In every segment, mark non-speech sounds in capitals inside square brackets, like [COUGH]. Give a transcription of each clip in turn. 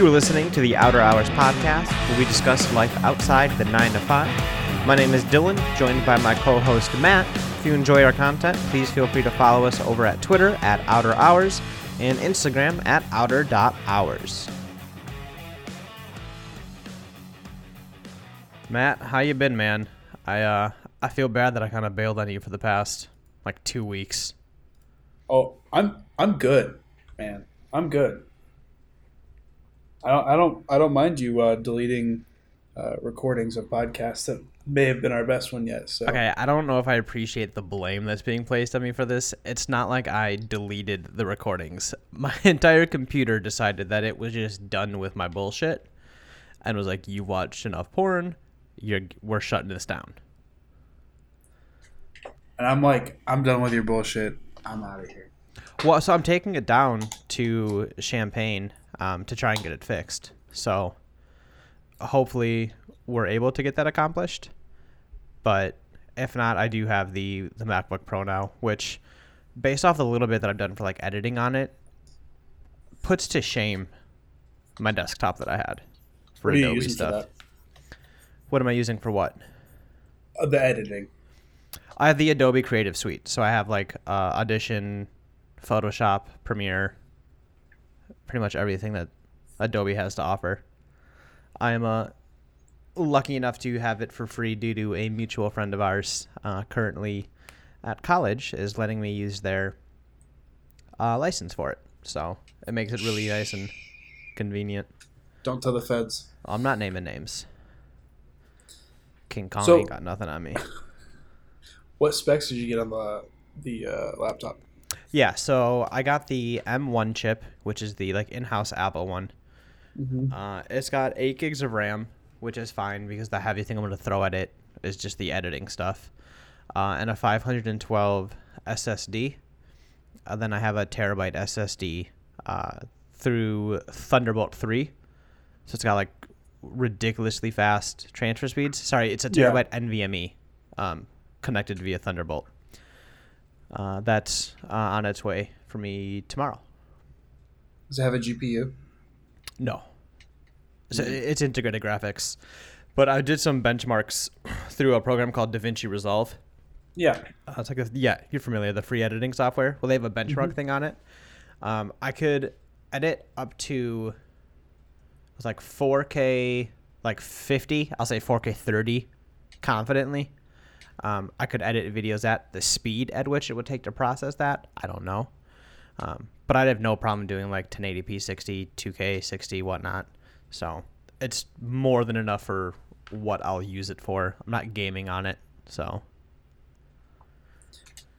You are listening to the Outer Hours podcast, where we discuss life outside the 9 to 5. My name is Dylan, joined by my co host Matt. If you enjoy our content, please feel free to follow us over at Twitter at Outer Hours and Instagram at outer.hours. Matt, how you been, man? I uh I feel bad that I kind of bailed on you for the past like 2 weeks. Oh, I'm I'm good, man. I'm good. I don't I don't I don't mind you uh, deleting uh, recordings of podcasts that may have been our best one yet. So Okay, I don't know if I appreciate the blame that's being placed on me for this. It's not like I deleted the recordings. [LAUGHS] My entire computer decided that it was just done with my bullshit and was like, "You watched enough porn. You're we're shutting this down." and I'm like, I'm done with your bullshit. I'm out of here. Well, so I'm taking it down to Champaign um, to try and get it fixed. So hopefully we're able to get that accomplished. But if not, I do have the the MacBook Pro now, which, based off the little bit that I've done for like editing on it, puts to shame my desktop that I had for What Adobe stuff. for? What am I using for what? Uh, the editing. I have the Adobe Creative Suite, so I have like uh, Audition, Photoshop, Premiere, pretty much everything that Adobe has to offer. I am uh, lucky enough to have it for free due to a mutual friend of ours uh, currently at college is letting me use their uh, license for it. So it makes it really nice and convenient. Don't tell the feds. I'm not naming names. King Kong So- ain't got nothing on me. [LAUGHS] What specs did you get on the the uh, laptop? Yeah, so I got the M1 chip, which is the like in-house Apple one. Uh, it's got eight gigs of RAM, which is fine because the heavy thing I'm going to throw at it is just the editing stuff, uh, and a 512 SSD. Uh, then I have a terabyte SSD uh, through Thunderbolt 3, so it's got like ridiculously fast transfer speeds. Sorry, it's a Yeah. terabyte NVMe um, connected via Thunderbolt. Uh, that's uh, on its way for me tomorrow. Does it have a GPU? No. So it's integrated graphics. But I did some benchmarks [CLEARS THROAT] through a program called DaVinci Resolve. Yeah. Uh, it's like a, yeah, you're familiar the free editing software. Well, they have a benchmark thing on it. Um, I could edit up to it was like 4K, like 50. I'll say 4K 30, confidently. Um, I could edit videos at the speed at which it would take to process that. I don't know. Um, but I'd have no problem doing like 1080p 60, 2K 60, whatnot. So it's more than enough for what I'll use it for. I'm not gaming on it, so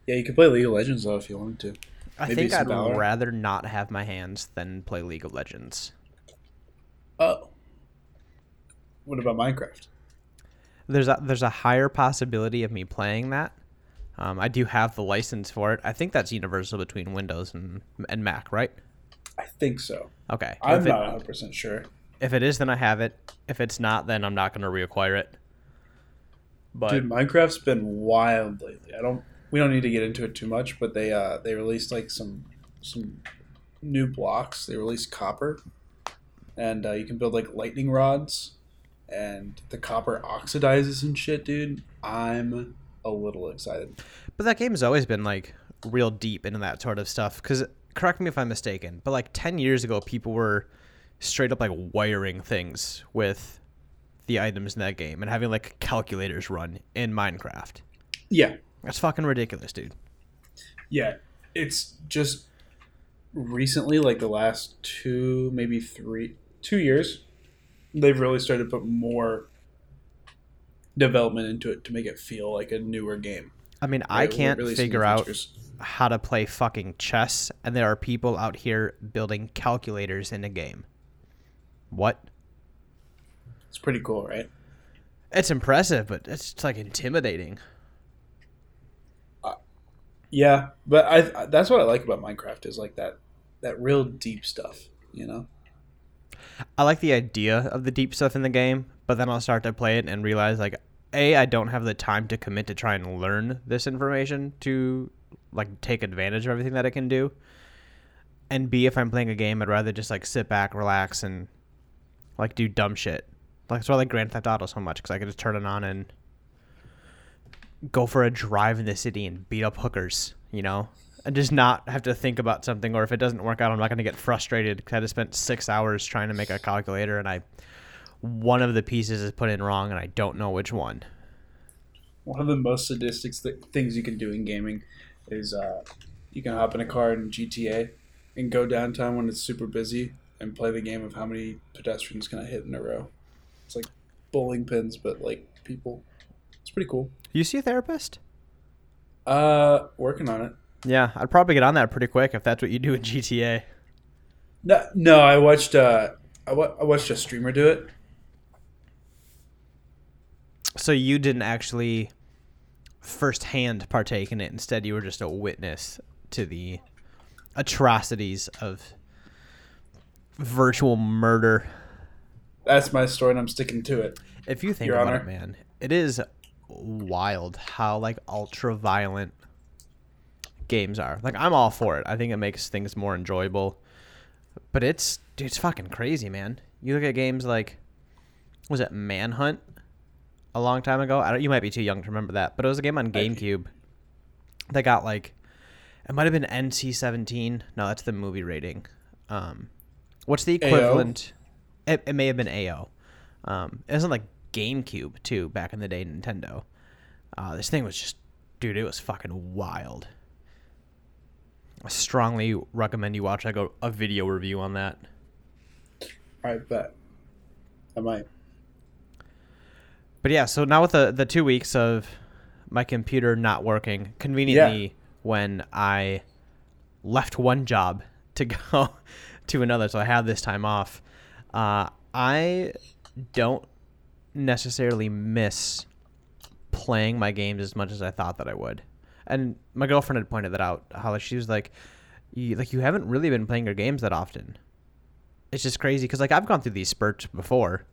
Yeah, you could play League of Legends though if you wanted to. I Maybe think I'd Valorant? rather not have my hands than play League of Legends. Oh. What about Minecraft? There's a there's a higher possibility of me playing that. Um, I do have the license for it. I think that's universal between Windows and and Mac, right? I think so. Okay. I'm it, not 100 percent sure. if it is, then I have it. If it's not, then I'm not going to reacquire it. But Dude, Minecraft's been wild lately. I don't. We don't need to get into it too much, but they uh they released like some some new blocks. They released copper, and uh, you can build like lightning rods, and the copper oxidizes and shit, dude. I'm a little excited. But that game has always been like real deep into that sort of stuff. Because correct me if I'm mistaken, but like ten years ago, people were straight up like wiring things with the items in that game and having like calculators run in Minecraft. Yeah, That's fucking ridiculous, dude. yeah. It's just recently, like the last two, maybe three, two years, they've really started to put more development into it to make it feel like a newer game. I mean, I Right, we're can't releasing figure out how to play fucking chess, and there are people out here building calculators in a game. What? It's pretty cool, right? It's impressive, but it's like intimidating. Uh, yeah, but I that's what I like about Minecraft is like that that real deep stuff, you know. I like the idea of the deep stuff in the game, but then I'll start to play it and realize like a I don't have the time to commit to try and learn this information to like take advantage of everything that it can do. And B if I'm playing a game I'd rather just like sit back, relax and like do dumb shit. Like that's why I like Grand Theft Auto so much because I could just turn it on and go for a drive in the city and beat up hookers, you know, and just not have to think about something. Or if it doesn't work out, I'm not going to get frustrated because I just spent six hours trying to make a calculator and I one of the pieces is put in wrong and I don't know which one. One of the most sadistic th- things you can do in gaming is uh, you can hop in a car in GTA and go downtown when it's super busy and play the game of how many pedestrians can I hit in a row. It's like bowling pins, but like people. It's pretty cool. You see a therapist? Uh, working on it. Yeah, I'd probably get on that pretty quick if that's what you do in GTA. No, no, I watched. Uh, I, wa- I watched a streamer do it. So you didn't actually firsthand partake in it. Instead, you were just a witness to the atrocities of virtual murder. That's my story, and I'm sticking to it. If you think Your about Honor. it, man, it is wild how like ultra violent games are. Like I'm all for it. I think it makes things more enjoyable. But it's dude, it's fucking crazy, man. You look at games like was it Manhunt a long time ago? I don't you might be too young to remember that, but it was a game on GameCube that got like it might have been NC-17. No, that's the movie rating. Um what's the equivalent? It, it may have been AO. Um, it wasn't like GameCube too back in the day, Nintendo. Uh, this thing was just, dude, it was fucking wild. I strongly recommend you watch like a, a video review on that. I bet. I might. But yeah, so now with the the two weeks of my computer not working, conveniently when I left one job to [LAUGHS] go to another, so I have this time off. Uh, I don't necessarily miss playing my games as much as I thought that I would. And my girlfriend had pointed that out. How she was like, you, like you haven't really been playing your games that often. It's just crazy because like I've gone through these spurts before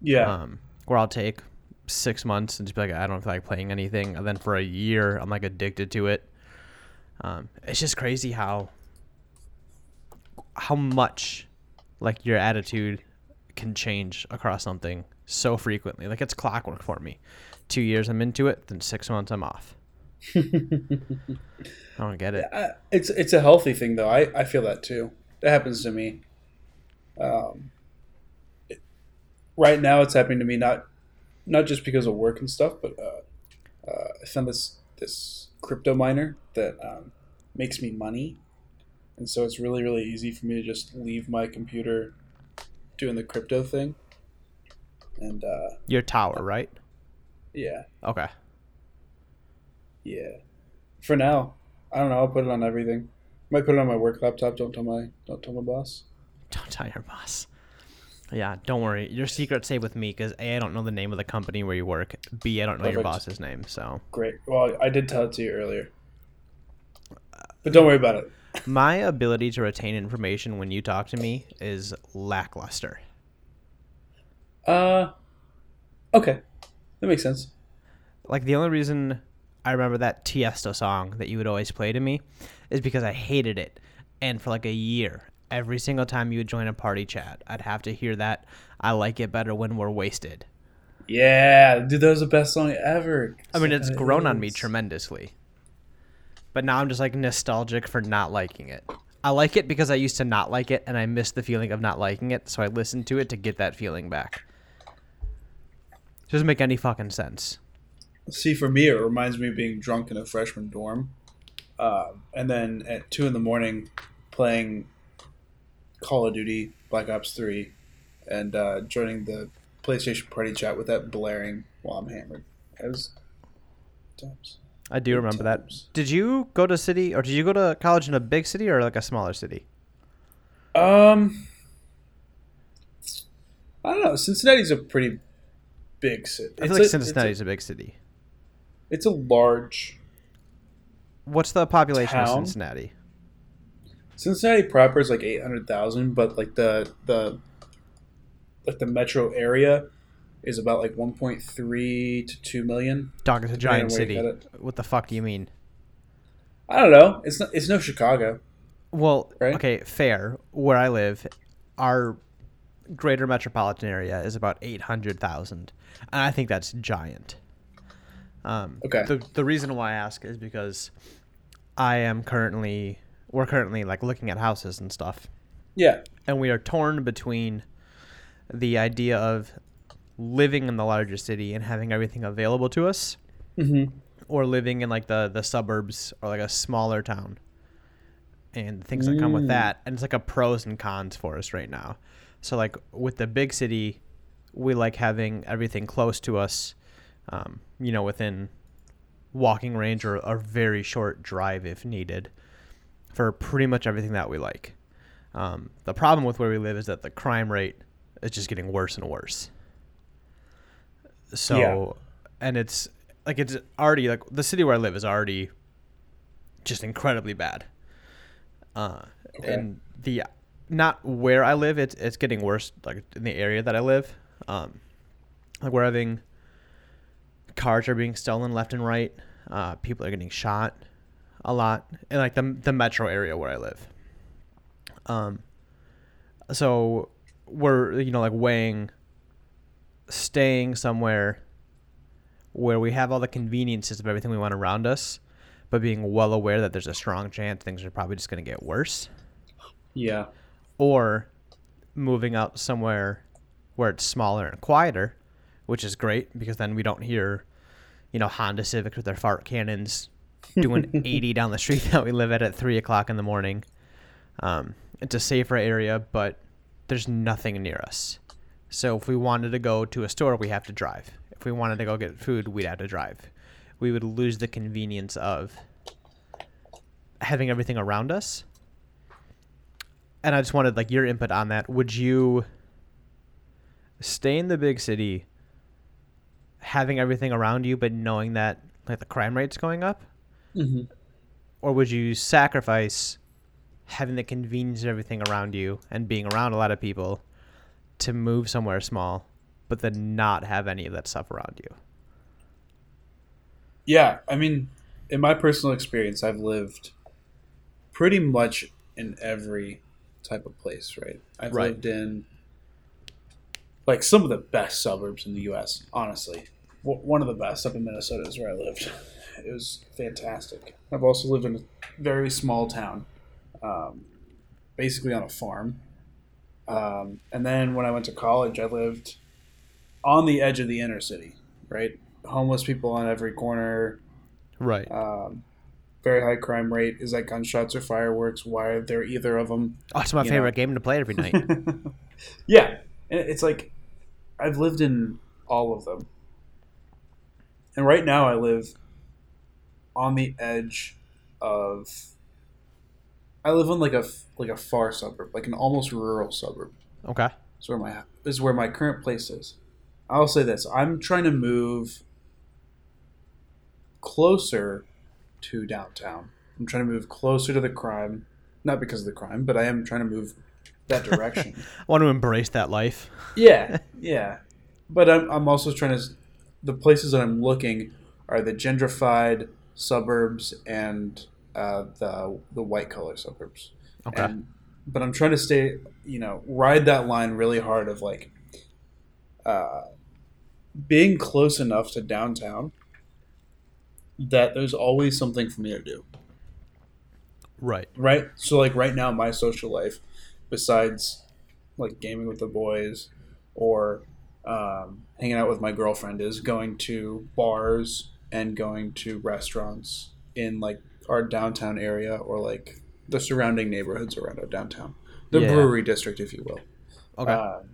Yeah. um, where I'll take six months and just be like, I don't feel like playing anything, and then for a year, I'm like addicted to it. Um, it's just crazy how how much like your attitude can change across something so frequently. Like it's clockwork for me. Two years I'm into it, then six months I'm off. [LAUGHS] I don't get it. I- it's it's a healthy thing though. I, I feel that too. That happens to me. Um, it- right now it's happening to me not not just because of work and stuff, but uh, uh, I found this this crypto miner that um, makes me money, and so it's really really easy for me to just leave my computer doing the crypto thing, and uh, Your tower, right? yeah Okay. Yeah. For now, I don't know. I'll put it on everything. Might put it on my work laptop. Don't tell my don't tell my boss. Don't tell your boss. Yeah, don't worry. Your secret's safe with me because A, I don't know the name of the company where you work. B, I don't know your boss's name. So Great. Well, I did tell it to you earlier, but don't worry about it. [LAUGHS] my ability to retain information when you talk to me is lackluster. Uh, okay, that makes sense. Like the only reason I remember that Tiesto song that you would always play to me is because I hated it, and for like a year, every single time you would join a party chat, I'd have to hear that. I like it better when we're wasted. Yeah, dude, that was the best song ever. I mean, it's grown on me tremendously. But now I'm just like nostalgic for not liking it. I like it because I used to not like it and I miss the feeling of not liking it, so I listen to it to get that feeling back. Doesn't make any fucking sense. See, for me, it reminds me of being drunk in a freshman dorm, um, and then at two in the morning, playing Call of Duty Black Ops Three, and uh, joining the PlayStation party chat with that blaring while I'm hammered. It was times. I do remember that. Did you go to city or did you go to college in a big city or like a smaller city? Um, I don't know. Cincinnati's a pretty big city. I feel It's like a- Cincinnati's a, big city. It's a, large. What's the population of Cincinnati? Cincinnati proper is like eight hundred thousand, but like the the like the metro area is about like one point three to two million. Dog, it's a giant city. What the fuck do you mean? I don't know. It's not. It's no Chicago. Well, Right? okay, fair. Where I live, our greater metropolitan area is about 800,000. And I think that's giant. Um, Okay. The, the reason why I ask is because I am currently, we're currently like looking at houses and stuff. Yeah. And we are torn between the idea of living in the larger city and having everything available to us Mm-hmm. or living in like the, the suburbs or like a smaller town and things that come with Mm. that. And it's like a pros and cons for us right now. So like with the big city, we like having everything close to us, um, you know, within walking range or a very short drive if needed for pretty much everything that we like. Um, the problem with where we live is that the crime rate is just getting worse and worse. So, Yeah. and it's like it's already like the city where I live is already just incredibly bad. Uh, Okay. and the not where I live, it's it's getting worse. Like in the area that I live, um, like we're having cars are being stolen left and right. Uh, people are getting shot a lot in like the the metro area where I live. Um, so we're you know like weighing staying somewhere where we have all the conveniences of everything we want around us, but being well aware that there's a strong chance things are probably just going to get worse, Yeah. or moving out somewhere where it's smaller and quieter, which is great because then we don't hear, you know, Honda Civics with their fart cannons [LAUGHS] doing 80 down the street that we live at at three o'clock in the morning. Um, it's a safer area, but there's nothing near us. So if we wanted to go to a store, we have to drive. If we wanted to go get food, we'd have to drive. We would lose the convenience of having everything around us. And I just wanted like your input on that. Would you stay in the big city having everything around you but knowing that like the crime rate's going up? Mm-hmm. or would you sacrifice having the convenience of everything around you and being around a lot of people to move somewhere small but then not have any of that stuff around you Yeah, I mean, in my personal experience, I've lived pretty much in every type of place, right? I've Right. lived in like some of the best suburbs in the U.S. Honestly, one of the best up in Minnesota is where I lived. It was fantastic. I've also lived in a very small town, um, basically on a farm. Um, and then when I went to college, I lived on the edge of the inner city, right? Homeless people on every corner, right um, very high crime rate. Is that gunshots or fireworks? Why are there either of them? oh it's my you favorite know. game to play every night [LAUGHS] yeah, and it's like I've lived in all of them, and right now I live on the edge of. I live on like a like a far suburb, like an almost rural suburb. okay Is where my is where my current place is. I'll say this: I'm trying to move closer to downtown. I'm trying to move closer to the crime, not because of the crime, but I am trying to move that [LAUGHS] direction. i want to embrace that life yeah, [LAUGHS] yeah. But I'm I'm also trying to. The places that I'm looking are the gentrified suburbs and uh, the the white collar suburbs. okay And, but I'm trying to stay, you know, ride that line really hard of like uh, being close enough to downtown that there's always something for me to do. right Right? So, like, right now, my social life, besides like gaming with the boys or um, hanging out with my girlfriend, is going to bars and going to restaurants in like our downtown area or like the surrounding neighborhoods around our downtown, the Yeah. brewery district, if you will. okay Um,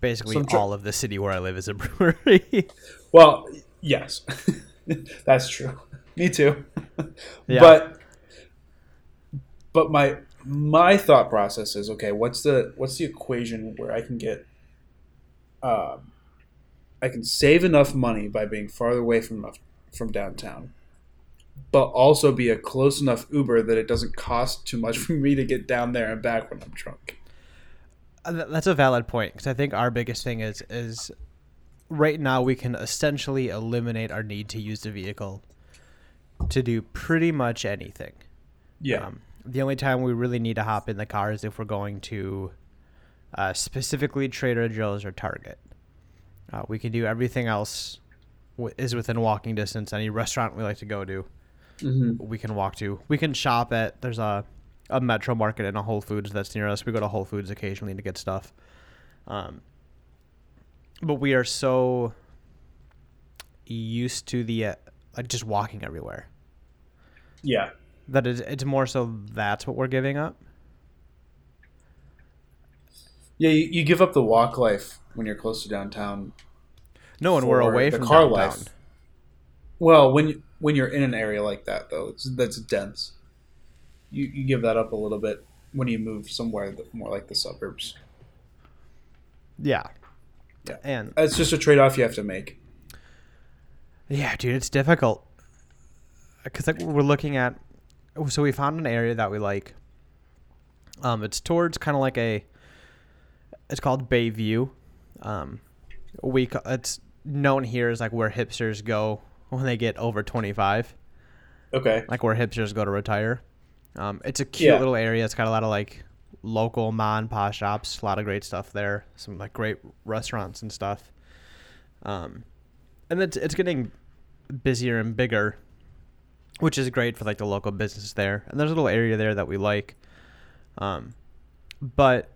basically so tr- all of the city where i live is a [LAUGHS] brewery well, yes, [LAUGHS] that's true. Me too. Yeah. But but my my thought process is okay. What's the what's the equation where I can get um, I can save enough money by being farther away from from downtown, but also be a close enough Uber that it doesn't cost too much for me to get down there and back when I'm drunk. Uh, That's a valid point because I think our biggest thing is is right now we can essentially eliminate our need to use the vehicle to do pretty much anything. Yeah, Um, the only time we really need to hop in the car is if we're going to uh, specifically Trader Joe's or Target. Uh, we can do everything else w- is within walking distance. Any restaurant we like to go to, Mm-hmm. we can walk to. We can shop at. There's a a Metro Market and a Whole Foods that's near us. We go to Whole Foods occasionally to get stuff. Um, but we are so used to the uh, like just walking everywhere Yeah. That is, it's, it's more so that's what we're giving up. Yeah, you, you give up the walk life when you're close to downtown. No, and we're away the from car downtown. life. Well, when when you're in an area like that though, it's, that's dense. You you give that up a little bit when you move somewhere more like the suburbs. Yeah. Yeah. And It's just a trade off you have to make. yeah, dude, it's difficult because like we're looking at. So we found an area that we like. Um, it's towards kind of like a. It's called Bay View. Um, we it's known here as like where hipsters go when they get over twenty five. Okay. like where hipsters go to retire. Um, it's a cute Yeah. little area. It's got a lot of like local ma and pa shops. A lot of great stuff there. Some like great restaurants and stuff. Um, and it's it's getting busier and bigger, which is great for like the local business there. And there's a little area there that we like. Um, but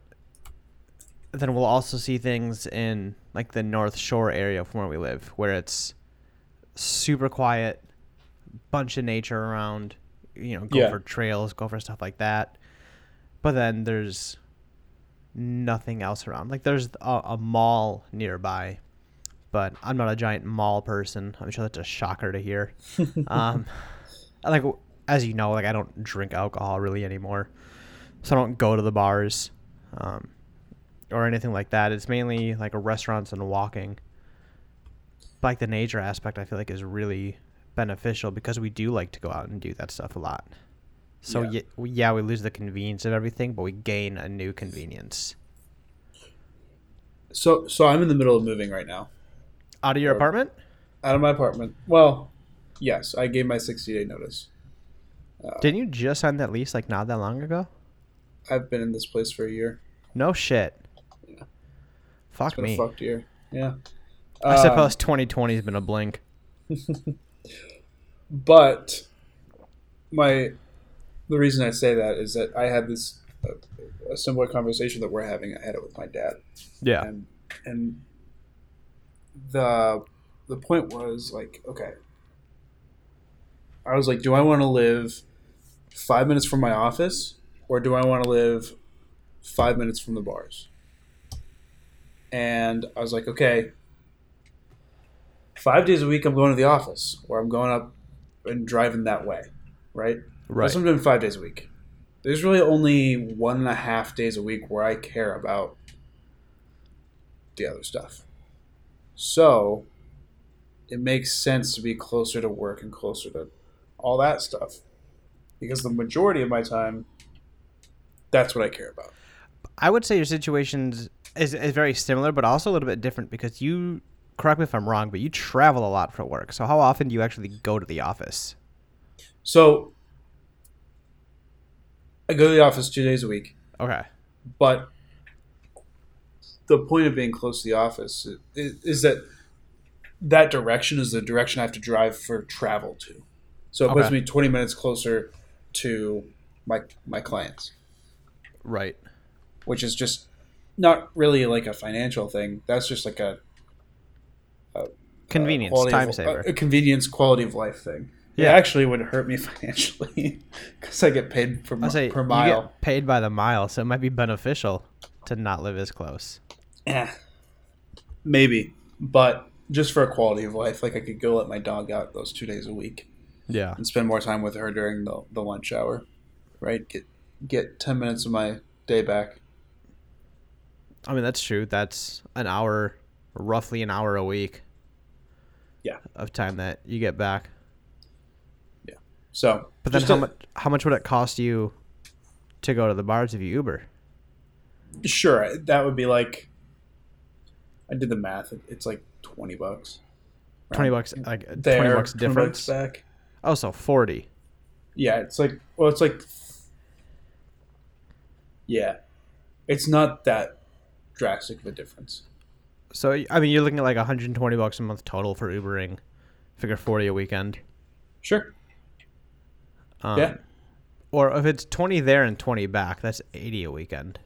then we'll also see things in like the North Shore area from where we live, where it's super quiet, bunch of nature around. You know, go Yeah. for trails, go for stuff like that. But then there's nothing else around. Like there's a, a mall nearby, but I'm not a giant mall person. I'm sure that's a shocker to hear. [LAUGHS] um, like as you know, like I don't drink alcohol really anymore, so I don't go to the bars, um, or anything like that. It's mainly like restaurants and walking. Like the nature aspect, I feel like is really beneficial because we do like to go out and do that stuff a lot. So Yeah. yeah, we, yeah, we lose the convenience of everything, but we gain a new convenience. So so I'm in the middle of moving right now Out of your Or- apartment? out of my apartment. Well, yes, I gave my 60 day notice. Uh, Didn't you just sign that lease like not that long ago? I've been in this place for a year. No shit. Fuck me. fucked year. Yeah. I Um, suppose 2020 has been a blink. [LAUGHS] But my the reason I say that is that I had this a, a similar conversation that we're having. I had it with my dad, Yeah. and and the the point was like, okay, I was like, do I want to live five minutes from my office, or do I want to live five minutes from the bars? And I was like, okay, five days a week I'm going to the office, or I'm going up and driving that way, right? Right. That's I'm doing five days a week. There's really only one and a half days a week where I care about the other stuff. So it makes sense to be closer to work and closer to all that stuff. Because the majority of my time, that's what I care about. I would say your situations is, is very similar, but also a little bit different because you, correct me if I'm wrong, but you travel a lot for work. So how often do you actually go to the office? So I go to the office two days a week. Okay. but the point of being close to the office is, is that that direction is the direction I have to drive for travel to. So it puts me 20 minutes closer to my my clients, Right. which is just not really like a financial thing. That's just like a, a Convenience, time of, saver. a, a convenience, quality of life thing. Yeah. It actually would hurt me [LAUGHS] financially because I get paid mi- say per mile. get paid by the mile, so it might be beneficial to not live as close. Eh, maybe, but just for a quality of life, like I could go let my dog out those two days a week Yeah. and spend more time with her during the, the lunch hour, right? Get get ten minutes of my day back. I mean, that's true. That's an hour, roughly an hour a week. Yeah. Of time that you get back. Yeah. So, But then how a- much how much would it cost you to go to the bars if you Uber? Sure, that would be like. I did the math. It's like twenty bucks. Twenty bucks, like There, twenty bucks 20 difference. back. Oh, so forty. Yeah, it's like well, it's like. Yeah, it's not that drastic of a difference. So I mean, you're looking at like 120 bucks a month total for Ubering. Figure 40 a weekend. Sure. Um, Yeah. Or if it's 20 there and 20 back, that's 80 a weekend.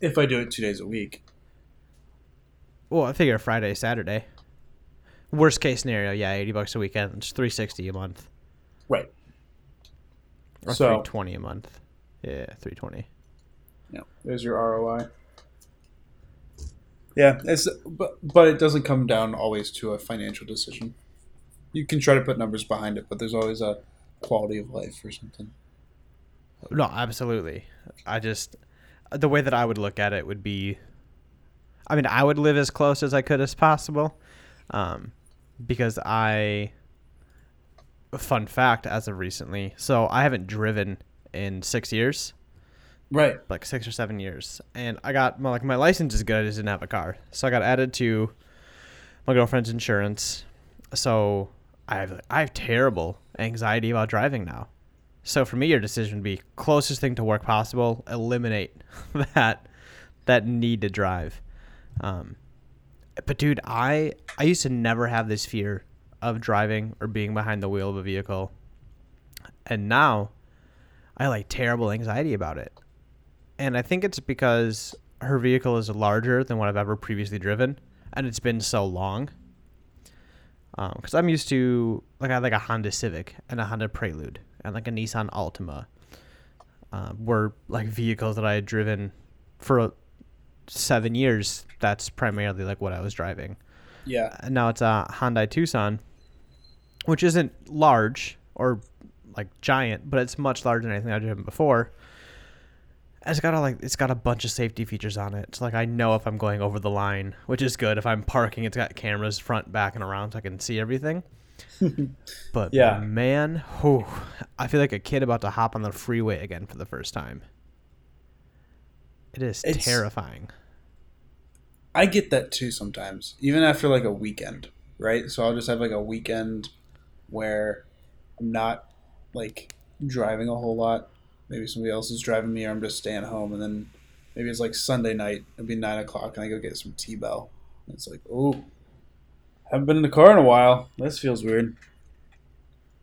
If I do it two days a week. Well, I figure Friday, Saturday. Worst case scenario, yeah, 80 bucks a weekend. It's 360 a month. Right. Or So- 320 a month. Yeah, 320. Yeah. There's your ROI. Yeah, it's but but it doesn't come down always to a financial decision. You can try to put numbers behind it, but there's always a quality of life or something. No, absolutely. I just the way that I would look at it would be I mean, I would live as close as I could as possible. Um because I fun fact as of recently. So, I haven't driven in 6 years, Right. like 6 or 7 years. And I got my like my license is good, I just didn't have a car. So, I got added to my girlfriend's insurance. So, I have I have terrible anxiety about driving now. So for me, your decision would be closest thing to work possible. Eliminate [LAUGHS] that that need to drive. Um, but dude, I I used to never have this fear of driving or being behind the wheel of a vehicle, and now I like terrible anxiety about it. And I think it's because her vehicle is larger than what I've ever previously driven, and it's been so long. Because I'm used to like I had like a Honda Civic and a Honda Prelude and like a Nissan Altima uh, were like vehicles that I had driven for seven years. That's primarily like what I was driving. Yeah. And now it's a Hyundai Tucson, which isn't large or like giant, but it's much larger than anything I've driven before. It's got a like it's got a bunch of safety features on it. So like I know if I'm going over the line, which is good. If I'm parking, it's got cameras front, back, and around, so I can see everything. [LAUGHS] but Yeah. man, whew, I feel like a kid about to hop on the freeway again for the first time. It is It's- terrifying. I get that too sometimes, even after like a weekend, right? So I'll just have like a weekend where I'm not like driving a whole lot. Maybe somebody else is driving me, or I'm just staying home, and then maybe it's like Sunday night. it'd be nine o'clock, and I go get some T-Bell. It's like, oh, haven't been in the car in a while. This feels weird.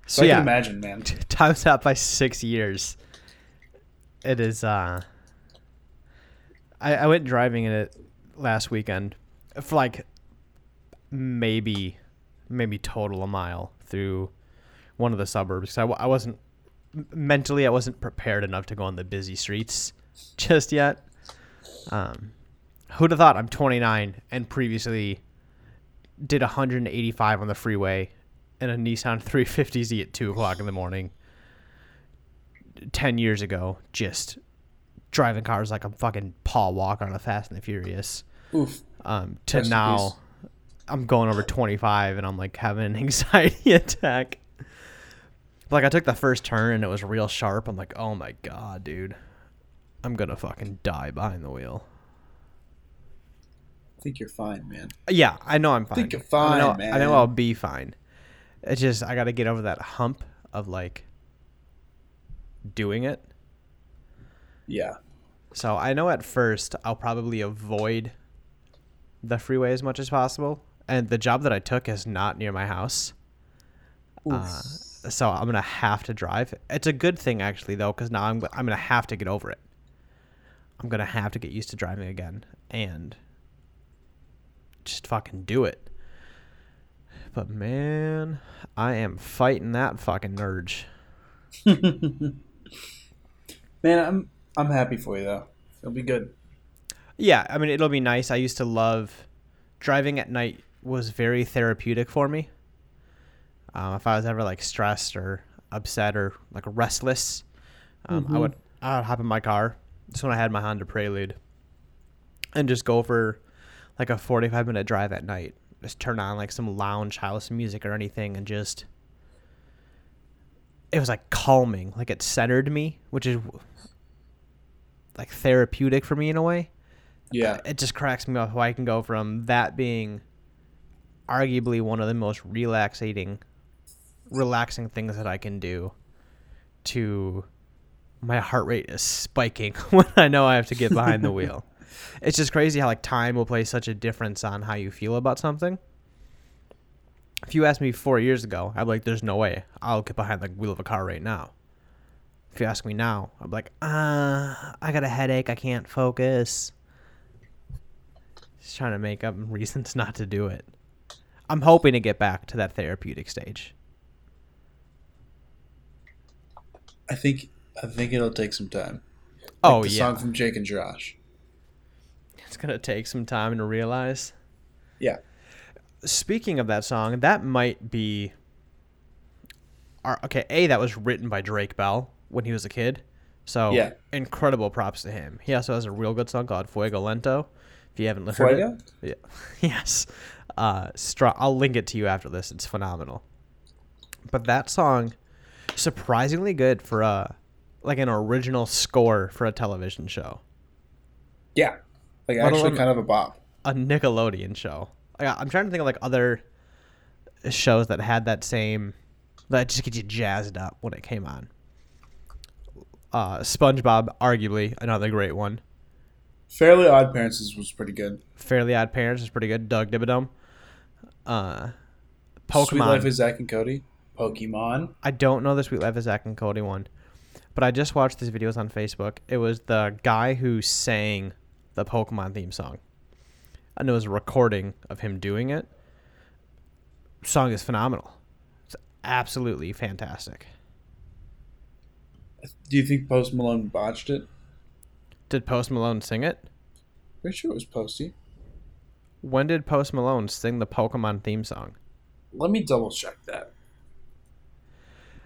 So, So I yeah, can imagine, man. [LAUGHS] times out by six years. It is. uh I I went driving in it last weekend for like maybe maybe total a mile through one of the suburbs. I, w- I wasn't mentally I wasn't prepared enough to go on the busy streets just yet. Um, who'd have thought I'm 29 and previously did 185 on the freeway in a Nissan 350Z at two o'clock in the morning. Ten years ago, just driving cars like I'm fucking Paul Walker on a Fast and the Furious. Oof. Um, to Rest now. I'm going over 25 and I'm like having an [LAUGHS] anxiety attack. Like I took the first turn and it was real sharp. I'm like, oh my god, dude, I'm gonna fucking die behind the wheel. I think you're fine, man. Yeah, I know I'm fine. think you're I fine, know, I know I'll be fine. It's just I got to get over that hump of like doing it. Yeah. So I know at first I'll probably avoid the freeway as much as possible. And the job that I took is not near my house. Uh, so I'm gonna have to drive. It's a good thing actually though, because now I'm I'm gonna have to get over it. I'm gonna have to get used to driving again and just fucking do it. But man, I am fighting that fucking urge. [LAUGHS] Man, I'm I'm happy for you though. It'll be good. Yeah, I mean it'll be nice. I used to love driving at night was very therapeutic for me. Um, if I was ever like stressed or upset or like restless, um, I would I would hop in my car. This when I had my Honda Prelude, and just go for like a forty-five minute drive at night. Just turn on like some lounge house music or anything, and just it was like calming. Like it centered me, which is like therapeutic for me in a way Yeah. it just cracks me up how I can go from that being arguably one of the most relaxating relaxing things that I can do to my heart rate is spiking [LAUGHS] when I know I have to get behind the [LAUGHS] wheel. It's just crazy how like time will play such a difference on how you feel about something. If you asked me four years ago, I'd be like, "There's no way I'll get behind the wheel of a car right now." If you ask me now, I'm like, "Uh, I got a headache. I can't focus." Just trying to make up reasons [LAUGHS] not to do it. I'm hoping to get back to that therapeutic stage. I think I think it'll take some time. oh the yeah, song from Drake and Josh. it's gonna take some time to realize. Yeah. Speaking of that song, that might be. Our, okay, a that was written by Drake Bell when he was a kid, so Yeah. incredible props to him. He also has a real good song called Fuego Lento. If you haven't listened, Fuego? to it, yeah, [LAUGHS] yes, uh, strong. I'll link it to you after this. It's phenomenal. But that song, surprisingly good for a like an original score for a television show. Yeah. Like Let actually kind of a bop. a Nickelodeon show. Like, I'm trying to think of like other shows that had that same that just get you jazzed up when it came on. Uh, SpongeBob, arguably another great one. Fairly Odd Parents was pretty good. Fairly Odd Parents is pretty good. Doug Dimmadome. Uh, Suite Life is Zack and Cody. Pokemon. I don't know the Suite Life of Zack and Cody one, but I just watched these videos on Facebook. It was the guy who sang the Pokemon theme song, and it was a recording of him doing it. Song is phenomenal. It's absolutely fantastic. Do you think Post Malone botched it? Did Post Malone sing it? Pretty sure it was Posty. When did Post Malone sing the Pokemon theme song? Let me double check that.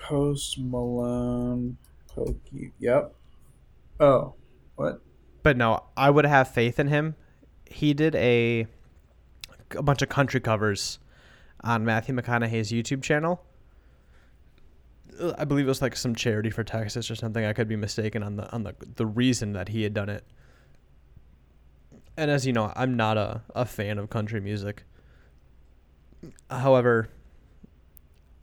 Post Malone Pokey. Yep. Oh, what? But no, I would have faith in him. He did a a bunch of country covers on Matthew McConaughey's YouTube channel. I believe it was like some charity for Texas or something. I could be mistaken on the on the the reason that he had done it. And as you know, I'm not a, a fan of country music. However,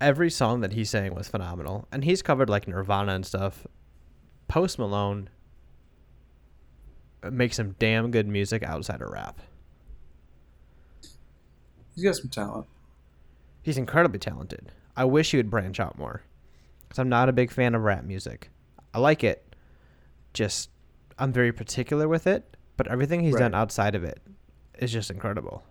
every song that he sang was phenomenal. And he's covered like Nirvana and stuff. Post Malone makes some damn good music outside of rap. He's got some talent. He's incredibly talented. I wish he would branch out more. Because I'm not a big fan of rap music. I like it. Just, I'm very particular with it. But everything he's done outside of it is just incredible.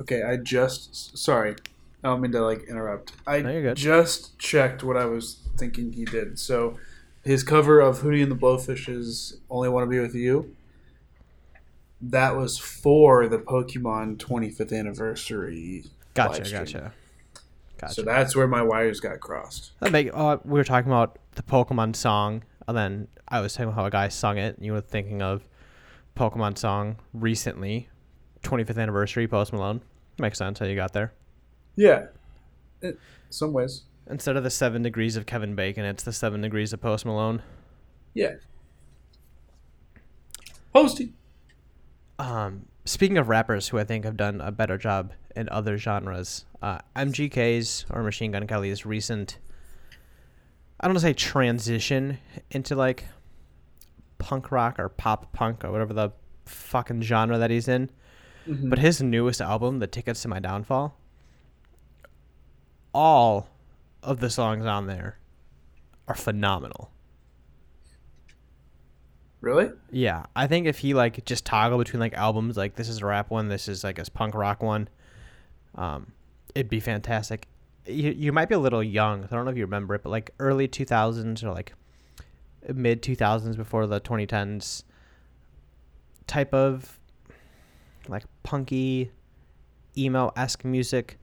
Okay, I just sorry. I don't mean to like interrupt. I No, just checked what I was thinking he did. So his cover of Hootie and the Blowfish's "Only Want to Be with You." That was for the Pokemon 25th anniversary. Gotcha, gotcha. Gotcha. So that's where my wires got crossed. That make, uh, we were talking about the Pokemon song, and then I was talking about how a guy sung it, and you were thinking of Pokemon song recently, 25th anniversary, Post Malone. Makes sense how you got there. Yeah, in some ways. Instead of the seven degrees of Kevin Bacon, it's the seven degrees of Post Malone. Yeah. Posty. Um, speaking of rappers who I think have done a better job in other genres, uh, MGK's or Machine Gun Kelly's recent, I don't want to say transition into like punk rock or pop punk or whatever the fucking genre that he's in, Mhm. but his newest album, The Tickets to My Downfall, all of the songs on there are phenomenal. really? Yeah, I think if he like just toggle between like albums, like this is a rap one, this is like a punk rock one, um, it'd be fantastic. You you might be a little young. I don't know if you remember it, but like early two thousands or like mid two thousands before the twenty tens type of like punky emo esque music.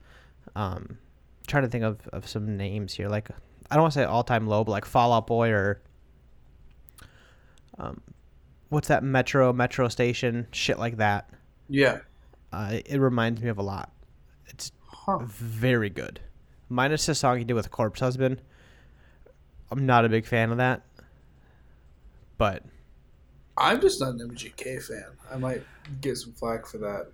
Um, trying to think of, of some names here. Like I don't want to say all time low, but like Fall Out Boy or um, what's that Metro Metro Station shit like that. Yeah. Uh, it, it reminds me of a lot. It's Huh. very good. Minus the song he did with Corpse Husband. I'm not a big fan of that. But I'm just not an MGK fan. I might get some flack for that.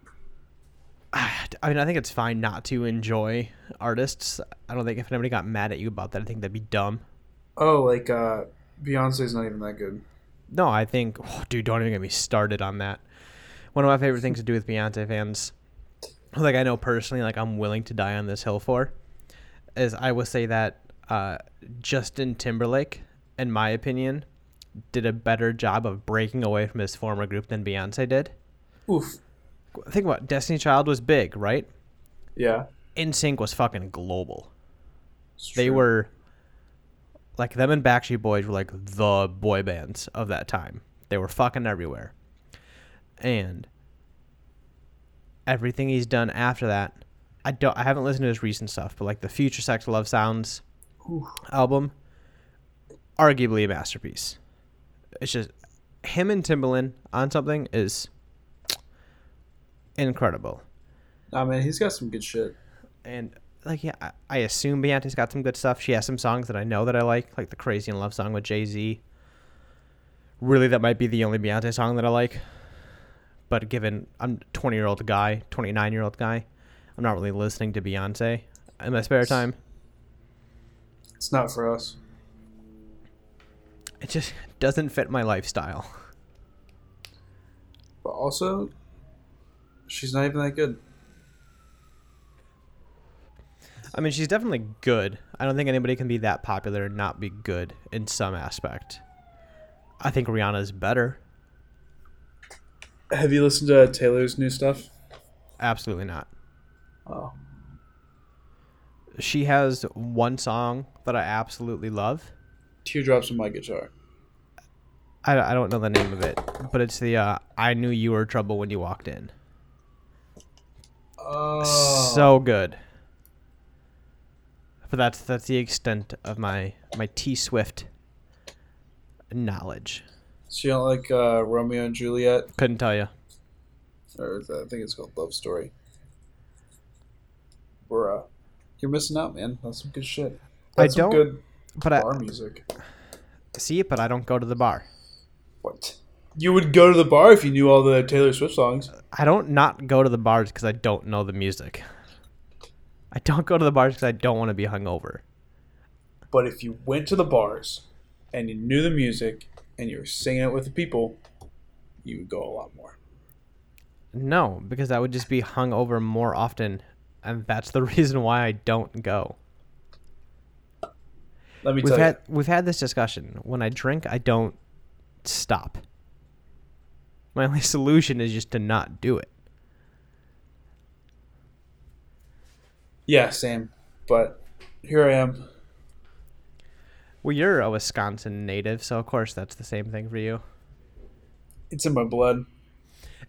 [SIGHS] I mean, I think it's fine not to enjoy artists. I don't think if anybody got mad at you about that, I think that'd be dumb. Oh, like uh, Beyonce's not even that good. No, I think, oh, [SIGHS] dude, don't even get me started on that. One of my favorite things to do with Beyonce fans, like I know personally, like I'm willing to die on this hill for, is I will say that uh, Justin Timberlake, in my opinion, did a better job of breaking away from his former group than Beyonce did. Oof. Think about it, Destiny Child was big, right? Yeah. NSYNC was fucking global. it's They true. were like them and Backstreet Boys were like the boy bands of that time. They were fucking everywhere. And everything he's done after that, I don't I haven't listened to his recent stuff, but like the Future Sex Love Sounds Oof. album, arguably a masterpiece. It's just him and Timbaland on something is incredible. I mean, he's got some good shit. And like yeah, I, I assume Beyonce's got some good stuff. She has some songs that I know that I like, like the Crazy in Love song with Jay Z. Really, that might be the only Beyonce song that I like. But given I'm 20 year old guy, 29 year old guy, I'm not really listening to Beyonce in my spare time. It's not for us. It just doesn't fit my lifestyle. But also, she's not even that good. I mean, she's definitely good. I don't think anybody can be that popular and not be good in some aspect. I think Rihanna's better. Have you listened to Taylor's new stuff? Absolutely not. Oh. She has one song that I absolutely love. Teardrops on my guitar. I, I don't know the name of it, but it's the uh, I Knew You Were Trouble When You Walked In. Oh. So good. But that's that's the extent of my my T Swift knowledge. So you don't like uh, Romeo and Juliet, Couldn't tell you. or I think it's called Love Story. Or uh, you're missing out, man. That's some good shit. I That's some don't- good But I bar music. see it, but I don't go to the bar. What? You would go to the bar if you knew all the Taylor Swift songs. I don't not go to the bars because I don't know the music. I don't go to the bars because I don't want to be hungover. But if you went to the bars and you knew the music and you were singing it with the people, you would go a lot more. No, because I would just be hungover more often, and that's the [LAUGHS] reason why I don't go. Let me We've tell had we've had this discussion. When I drink, I don't stop. My [LAUGHS] only solution is just to not do it. Yeah, same. But here I am. Well, you're a Wisconsin native, so of course that's the same thing for you. It's in my blood.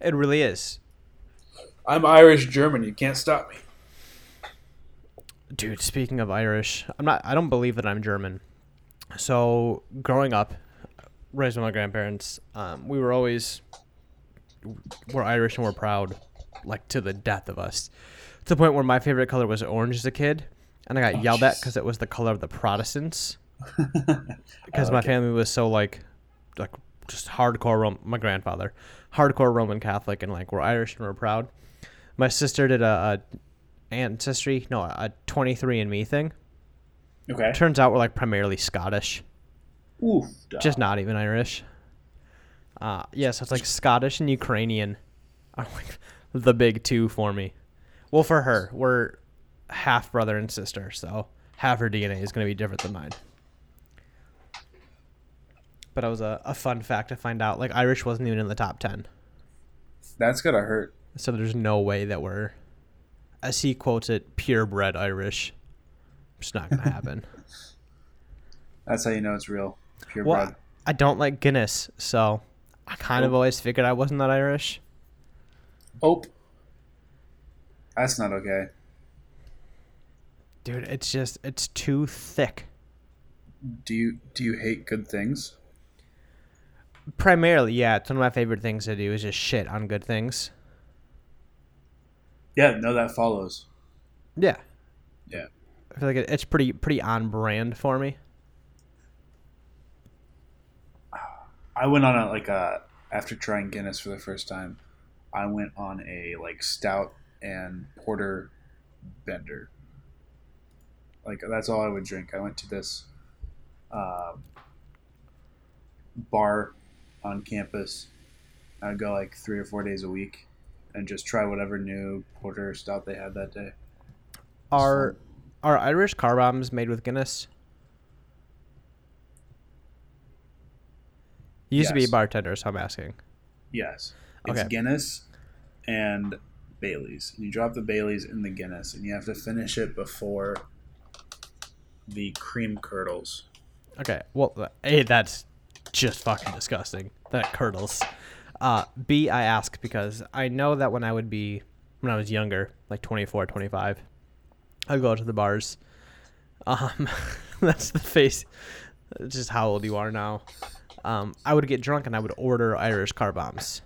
It really is. I'm Irish German. You can't stop me. Dude, speaking of Irish, I'm not I don't believe that I'm German. So, growing up, raised by my grandparents, um, we were always we're Irish and we're proud like to the death of us. To the point where my favorite color was orange as a kid, and I got Oh, yelled at cuz it was the color of the Protestants. [LAUGHS] Because my like it. family was so like like just hardcore Rom- my grandfather, hardcore Roman Catholic and like we're Irish and we're proud. My sister did a, a ancestry, no, a 23andme thing. Okay. Turns out we're like primarily Scottish, Oof. just not even Irish. Uh, yeah, so it's like Scottish and Ukrainian are like the big two for me. Well, for her, we're half brother and sister, so half her DNA is going to be different than mine. But it was a, a fun fact to find out. Like, Irish wasn't even in the top 10. That's gotta hurt. So there's no way that we're, as he quotes it, purebred Irish. It's not going [LAUGHS] to happen. That's how you know it's real. Pure Well, blood. I don't like Guinness, so I kind of Oh. always figured I wasn't that Irish. Oh. That's not okay. Dude, it's just it's too thick. Do you do you hate good things? Primarily, yeah, it's one of my favorite things to do is just shit on good things. Yeah, no, that follows. Yeah. Yeah. I feel like it, it's pretty pretty on brand for me. I went on a like a after trying Guinness for the first time. I went on a like stout and porter bender. Like that's all I would drink. I went to this uh, bar on campus. I would go like three or four days a week and just try whatever new porter stout they had that day. Are are Irish car bombs made with Guinness? You used to be a bartender, so I'm asking. Yes. It's Okay. Guinness and Bailey's. And you drop the Bailey's in the Guinness and you have to finish it before the cream curdles. Okay, well, A, that's just fucking disgusting. That curdles. Uh, B, I ask because I know that when I would be, when I was younger, like 24, 25, I'd go out to the bars. Um, [LAUGHS] that's the face, just how old you are now. Um, I would get drunk and I would order Irish car bombs.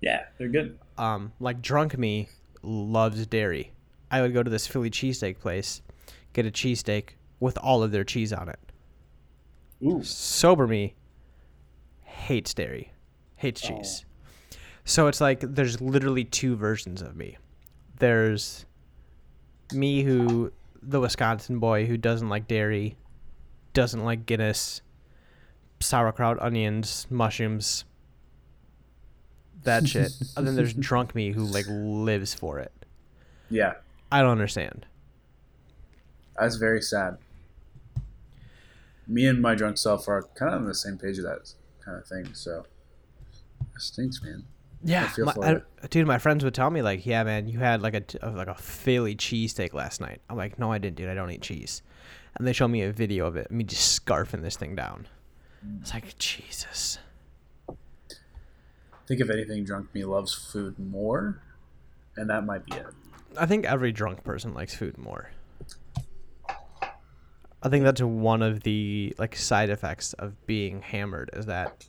Yeah, they're good. um, like drunk me loves dairy. I would go to this Philly cheesesteak place, get a cheesesteak with all of their cheese on it. Ooh. Sober me hates dairy, hates cheese. So it's like there's literally two versions of me. There's me who the Wisconsin boy who doesn't like dairy, doesn't like Guinness, sauerkraut, onions, mushrooms, that shit. [LAUGHS] and then there's drunk me who like lives for it. Yeah, I don't understand. that's very sad. Me and my drunk self are kind of on the same page of that kind of thing, so it stinks, man. Yeah, feel my, for I- dude. My friends would tell me like, "Yeah, man, you had like a t- like a Philly cheesesteak last night." I'm like, "No, I didn't, dude. I don't eat cheese." And they show me a video of it, me just scarfing this thing down. It's like Jesus. I think if anything, drunk me loves food more, and that might be it. I think every drunk person likes food more. I think that's one of the like side effects of being hammered is that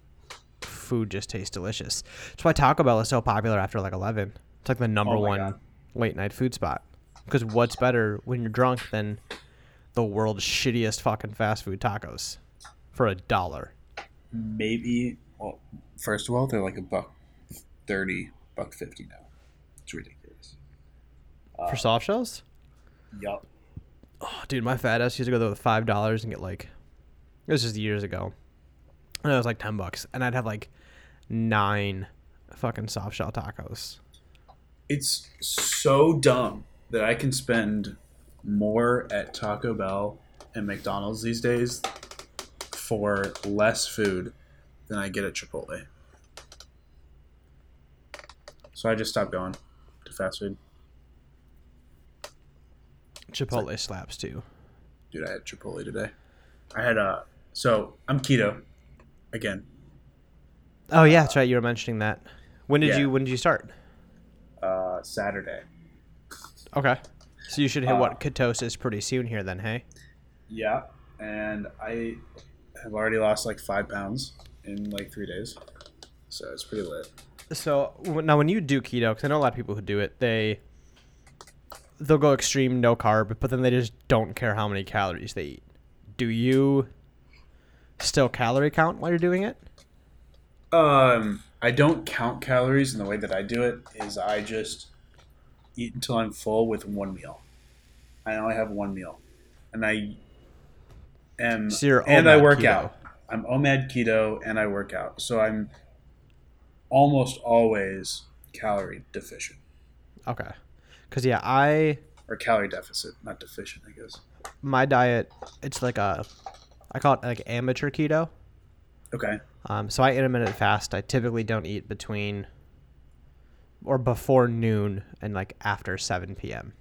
food just tastes delicious. That's why Taco Bell is so popular after like 11. It's like the number Oh my one God. late night food spot. Because what's better when you're drunk than the world's shittiest fucking fast food tacos for a dollar? Maybe. Well, first of all, they're like a buck thirty, buck fifty now. It's ridiculous. for uh, soft shells? Yup. Oh, dude, my fat ass used to go there with five dollars and get like, this was just years ago, and it was like ten bucks, and I'd have like nine fucking soft shell tacos. It's so dumb that I can spend more at Taco Bell and McDonald's these days for less food than I get at Chipotle. So I just stopped going to fast food. Chipotle slaps too. Dude, I had Chipotle today. I had a. So I'm keto. Again, Oh yeah, that's right. You were mentioning that. When did Yeah. you When did you start? uh, Saturday. Okay, so you should hit Uh, what ketosis pretty soon here then. Hey, Yeah, and I have already lost like five pounds in like three days. So it's pretty lit. so now when you do keto, because I know a lot of people who do it, they they'll go extreme no carb, but then they just don't care how many calories they eat. Do you still calorie count while you're doing it? Um, I don't count calories, and the way that I do it is I just eat until I'm full with one meal. I only have one meal, and I am So and I work keto. out. I'm OMAD keto, and I work out, so I'm almost always calorie deficient Okay. Cause yeah, I or calorie deficit, not deficient, I guess. my diet it's like a I call it like amateur keto. Okay. Um, so I intermittent fast. I typically don't eat between or before noon and like after 7 p.m.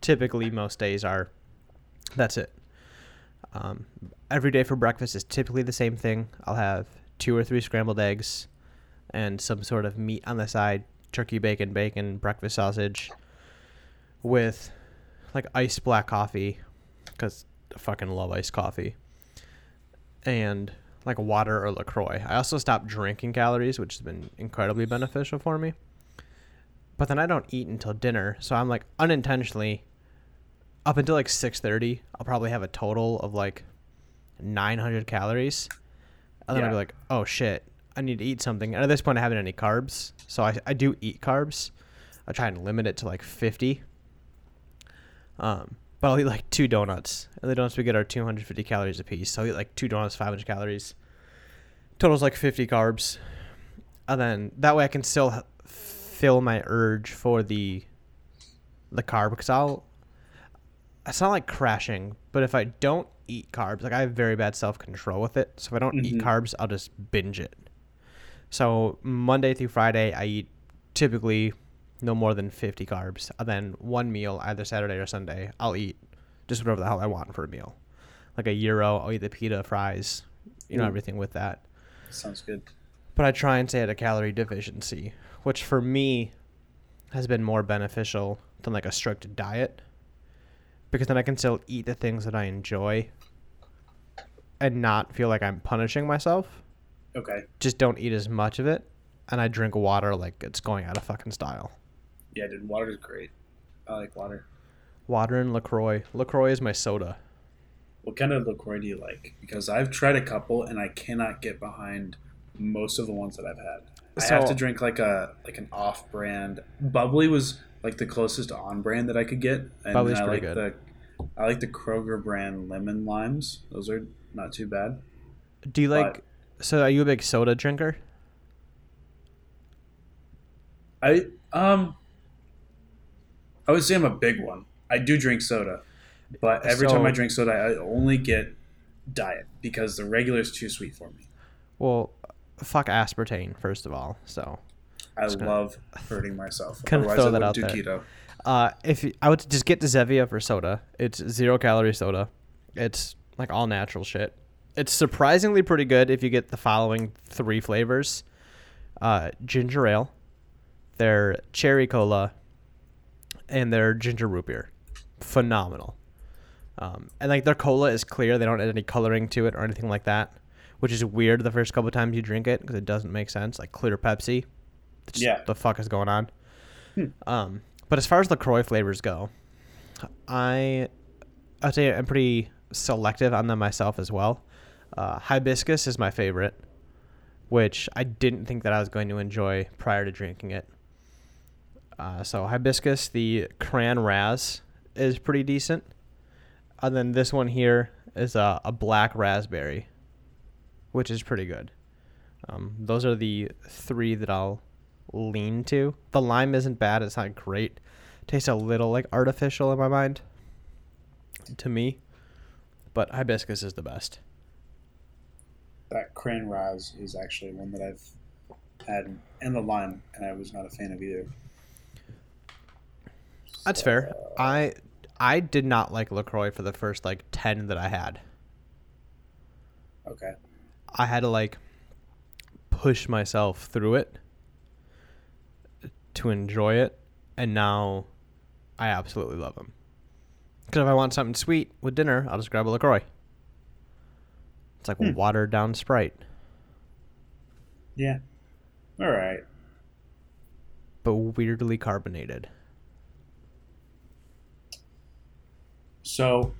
Typically, most days are that's it. Um, every day for breakfast is typically the same thing. I'll have two or three scrambled eggs and some sort of meat on the side turkey, bacon, bacon, breakfast sausage with like iced black coffee because I fucking love iced coffee and like water or LaCroix. I also stopped drinking calories, which has been incredibly beneficial for me. But then I don't eat until dinner, so I'm like unintentionally up until like 6:30, I'll probably have a total of like 900 calories. And then I'll be like, "Oh shit, I need to eat something." And at this point I haven't any carbs, so I I do eat carbs. I try and limit it to like 50. Um, but I'll eat like two donuts, and the donuts we get are 250 calories a piece. So I'll eat like two donuts, 500 calories. Total's like 50 carbs, and then that way I can still fill my urge for the the carb because I'll. It's not like crashing, but if I don't eat carbs, like I have very bad self control with it. So if I don't eat Mhm. carbs, I'll just binge it. So Monday through Friday, I eat typically no more than 50 carbs. And then one meal, either Saturday or Sunday, I'll eat just whatever the hell I want for a meal. Like a gyro, I'll eat the pita, fries, you know, Ooh. everything with that. Sounds good. But I try and stay at a calorie deficiency, which for me has been more beneficial than like a strict diet. Because then I can still eat the things that I enjoy and not feel like I'm punishing myself. Okay. Just don't eat as much of it. And I drink water like it's going out of fucking style. Yeah, dude. Water is great. I like water. Water and LaCroix. LaCroix is my soda. What kind of Lacroix do you like? Because I've tried a couple and I cannot get behind most of the ones that I've had. I have to drink like a like an off-brand. Bubbly was like the closest on-brand that I could get, and Bubbly's I like good. the I like the Kroger brand lemon limes. Those are not too bad. Do you like. So are you a big soda drinker? I um I would say I'm a big one. I do drink soda, but every time I drink soda, I only get diet because the regular is too sweet for me. Well, fuck aspartame, first of all. So. I gonna- love hurting myself. [LAUGHS] Otherwise, throw I that out do there. keto. Uh, if you- I would just get the Zevia for soda, it's zero calorie soda. It's like all natural shit. It's surprisingly pretty good if you get the following three flavors: uh, ginger ale, their cherry cola, and their ginger root beer. Phenomenal. Um, and like their cola is clear; they don't add any coloring to it or anything like that, which is weird the first couple times you drink it because it doesn't make sense. Like clear Pepsi. It's- Yeah. The fuck is going on? Hmm. Um, but as far as Lacroix flavors go, I I'd say I'm pretty selective on them myself as well. Uh, hibiscus is my favorite, which I didn't think that I was going to enjoy prior to drinking it. Uh, so hibiscus, the cran raz is pretty decent, and then this one here is a, a black raspberry, which is pretty good. Um, those are the three that I'll lean to. The lime isn't bad; it's not great. It Tastes a little like artificial in my mind, to me. But hibiscus is the best. That cran raz is actually one that I've had, and the lime, and I was not a fan of either. That's fair. I I did not like Lacroix for the first like ten that I had. Okay. I had to like push myself through it to enjoy it, and now I absolutely love them. Because if I want something sweet with dinner, I'll just grab a Lacroix. It's like Hmm. watered down Sprite, Yeah. All right. but weirdly carbonated. So,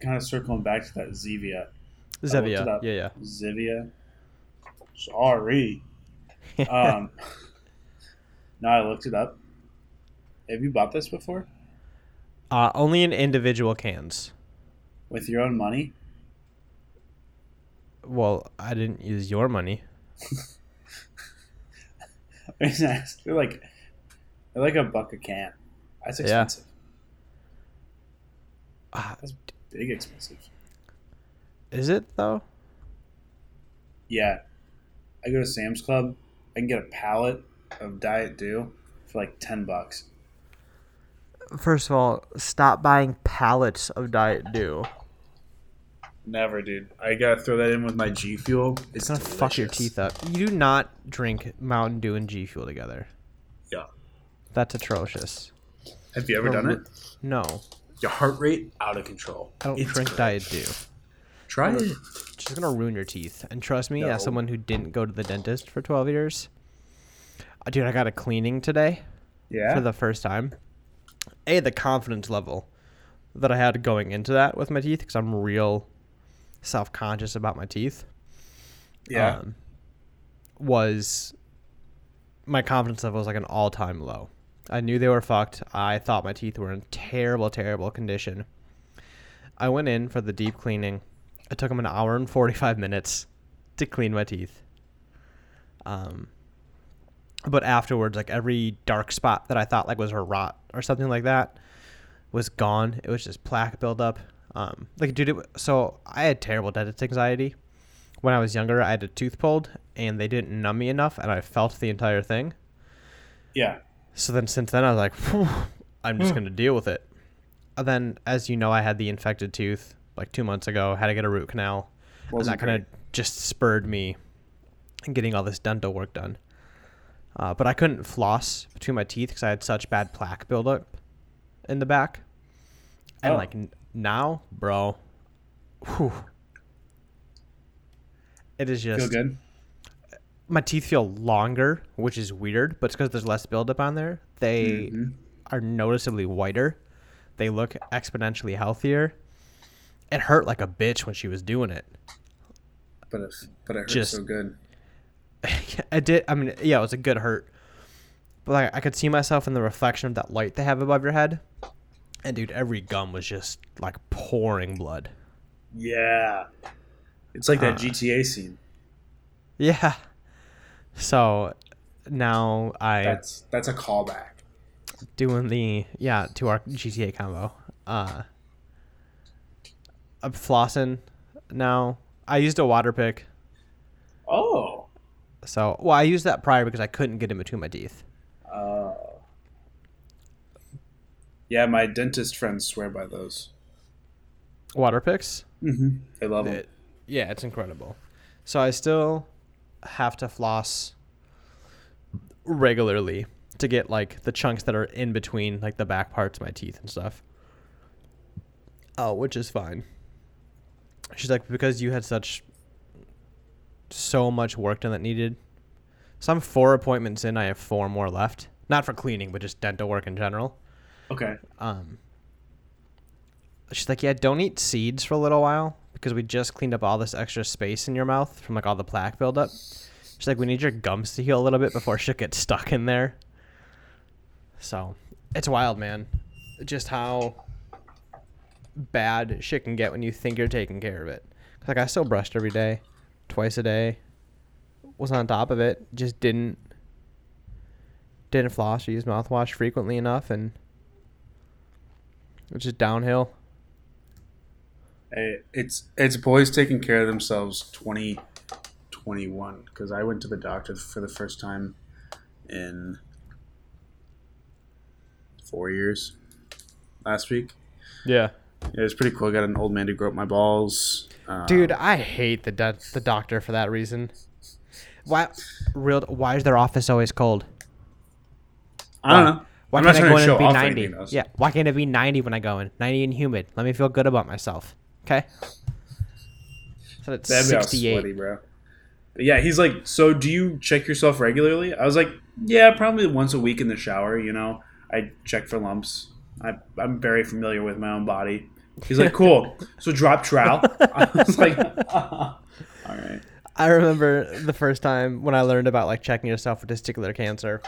kind of circling back to that Zevia. Zevia, yeah, yeah. Zevia. Sorry. [LAUGHS] Um, no, I looked it up. Have you bought this before uh, only in individual cans. with your own money? Well, I didn't use your money. [LAUGHS] they're like they're like a buck a can. That's expensive. Ah, That's big expensive. Is it though? Yeah. I go to Sam's Club. I can get a pallet of Diet Dew for like ten bucks. First of all, stop buying pallets of Diet Dew. Never, dude. I gotta throw that in with my G Fuel. It's gonna fuck your teeth up. You do not drink Mountain Dew and G Fuel together. Yeah. That's atrocious. Have you ever No, done it? No, Your heart rate out of control. I don't It's drink great. Diet Dew. Try it. It's gonna ruin your teeth. And trust me, No. as someone who didn't go to the dentist for 12 years, uh, dude, I got a cleaning today Yeah. for the first time. A, the confidence level that I had going into that with my teeth, because I'm real self conscious about my teeth. yeah. um, was my confidence level was like an all time low I knew they were fucked. I thought my teeth were in terrible, terrible condition. I went in for the deep cleaning. It took them an hour and 45 minutes to clean my teeth. Um, but afterwards, like every dark spot that I thought like was a rot or something like that was gone. It was just plaque buildup. Um, like dude, it, so I had terrible dentist anxiety when I was younger. I had a tooth pulled and they didn't numb me enough, and I felt the entire thing. Yeah. So then, since then, I was like, I'm just gonna deal with it. And then, as you know, I had the infected tooth like two months ago. Had to get a root canal, Wasn't and that kind of just spurred me getting all this dental work done. Uh, but I couldn't floss between my teeth because I had such bad plaque buildup in the back. And Oh. like n- now, bro, whew, it is just feel good. my teeth feel longer, which is weird, but it's because there's less buildup on there. They Mhm. are noticeably whiter. They look exponentially healthier. It hurt like a bitch when she was doing it. But it, but it hurts Just- so good. [LAUGHS] I did. I mean, yeah, it was a good hurt. But like, I could see myself in the reflection of that light they have above your head. And dude, every gum was just like pouring blood. Yeah. It's like that Uh, GTA scene. Yeah. So now I That's that's a callback. doing the yeah to our GTA combo. Uh, I'm flossing now. I used a water pick, Oh. so well I used that prior because I couldn't get in between my teeth. Uh, yeah, my dentist friends swear by those. Water picks. Mm-hmm. They love them. It, yeah, it's incredible. So I still have to floss regularly to get like the chunks that are in between like the back parts of my teeth and stuff. Oh, which is fine. She's like because you had such so much work done that needed. So I'm four appointments in. I have four more left. Not for cleaning, but just dental work in general. Okay. Um, she's like, yeah, don't eat seeds for a little while because we just cleaned up all this extra space in your mouth from like all the plaque buildup. She's like, we need your gums to heal a little bit before shit gets stuck in there. So it's wild, man. Just how bad shit can get when you think you're taking care of it. 'Cause, Like I still brushed every day, twice a day. Was on top of it. Just didn't didn't floss or use mouthwash frequently enough, and it's just downhill. Hey, it's it's boys taking care of themselves 2021 because I went to the doctor for the first time in four years last week. Yeah, It was pretty cool. I got an old man to grow up my balls. Uh, dude, I hate the do- the doctor for that reason. Why, real? Why is their office always cold? I don't know. Why I'm can't I go in and be ninety? Yeah, why can't it be ninety when I go in? Ninety and humid. Let me feel good about myself. Okay. So it's That'd sixty-eight. sweaty, bro. But yeah, he's like, so do you check yourself regularly? I was like, yeah, probably once a week in the shower. You know, I check for lumps. I, I'm very familiar with my own body. He's like, cool. So drop trowel. I was [LAUGHS] like, [LAUGHS] all right. I remember the first time when I learned about like checking yourself for testicular cancer.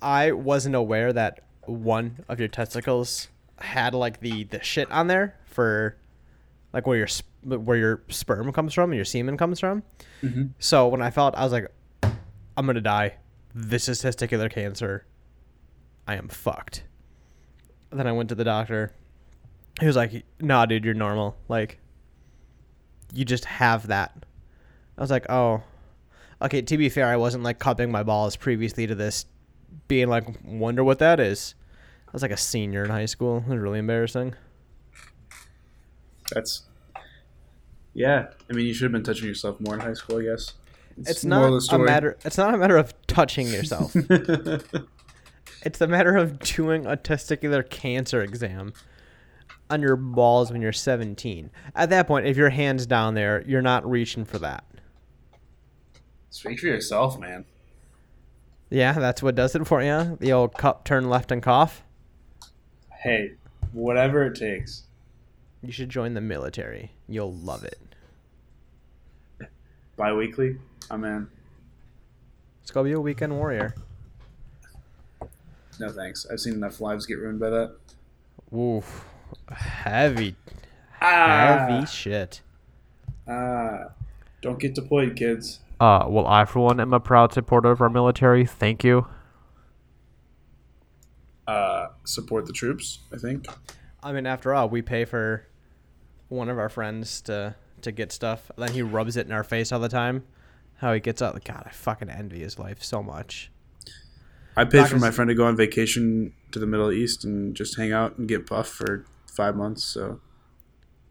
I wasn't aware that one of your testicles had like the the shit on there for like where your where your sperm comes from and your semen comes from. Mhm. So when I felt, I was like, I'm gonna die. This is testicular cancer. I am fucked. Then I went to the doctor. He was like, Nah, dude, you're normal. Like, you just have that. I was like, oh, okay. To be fair, I wasn't like cupping my balls previously to this, being like, wonder what that is. I was like a senior in high school. It was really embarrassing. That's, yeah. I mean, you should have been touching yourself more in high school, I guess. It's moral not a matter. It's not a matter of touching yourself. [LAUGHS] it's a matter of doing a testicular cancer exam on your balls when you're 17. At that point, if your hand's down there, you're not reaching for that. Speak for yourself, man. Yeah, that's what does it for you. The old cup turn left and cough. Hey, whatever it takes. You should join the military. You'll love it. Bi-weekly, I'm in. Let's go be a weekend warrior. No thanks. I've seen enough lives get ruined by that. Oof. Heavy, Ah, heavy shit. ah. Don't get deployed, kids. Uh, well, I for one am a proud supporter of our military. Thank you. Uh, support the troops. I think. I mean, after all, we pay for one of our friends to to get stuff. Then he rubs it in our face all the time. How he gets out. God, I fucking envy his life so much. I paid Not for my friend to go on vacation to the Middle East and just hang out and get buff for five months. So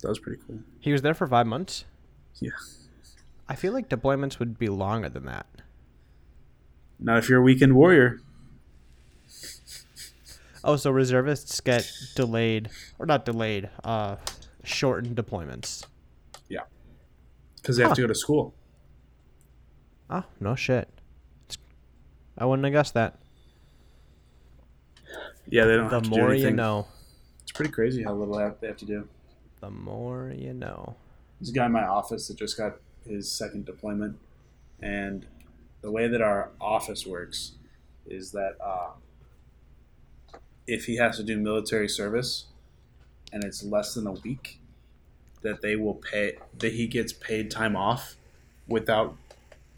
that was pretty cool. He was there for five months. Yeah. I feel like deployments would be longer than that. Not if you're a weekend warrior. Oh, so reservists get delayed or not delayed, uh, shortened deployments. Yeah, because they have to go to school. Oh, no shit. It's- I wouldn't have guessed that. Yeah, they don't The have to do more you know, pretty crazy how little they have- to do. the more you know. There's a guy in my office that just got his second deployment, and the way that our office works is that uh, if he has to do military service and it's less than a week, that they will pay that he gets paid time off without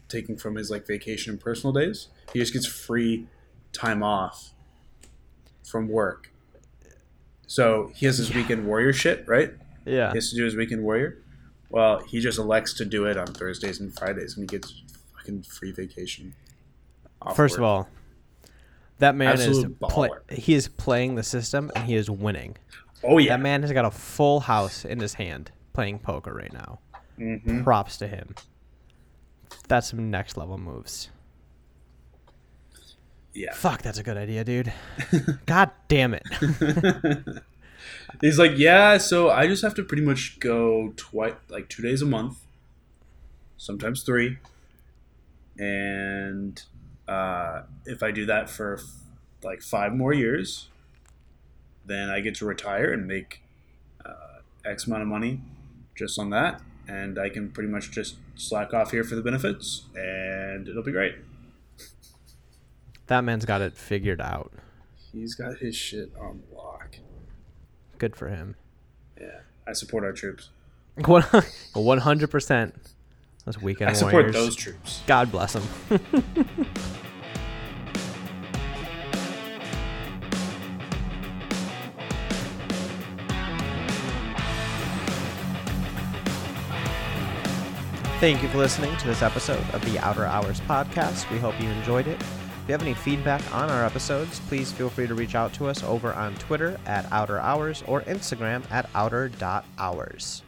taking from his like vacation and personal days. He just gets free time off from work. So he has his weekend warrior shit, right? Yeah. he has to do his weekend warrior. Well, he just elects to do it on Thursdays and Fridays, and he gets fucking free vacation. First of all, that man is Absolute play- baller. he is playing the system and he is winning. oh yeah, That man has got a full house in his hand playing poker right now. hmm Props to him. That's some next level moves. Yeah. Fuck, that's a good idea, dude. [LAUGHS] God damn it. [LAUGHS] He's like, yeah. So I just have to pretty much go twice, like two days a month, sometimes three, and uh, if I do that for f- like five more years, then I get to retire and make uh, X amount of money just on that, and I can pretty much just slack off here for the benefits, and it'll be great. That man's got it figured out. He's got his shit on lock. Good for him. Yeah, I support our troops. [LAUGHS] One hundred percent. Those weekend I support warriors. those troops. God bless them. [LAUGHS] Thank you for listening to this episode of the Outer Hours podcast. We hope you enjoyed it. If you have any feedback on our episodes, please feel free to reach out to us over on Twitter at Outer Hours or Instagram at outer.hours.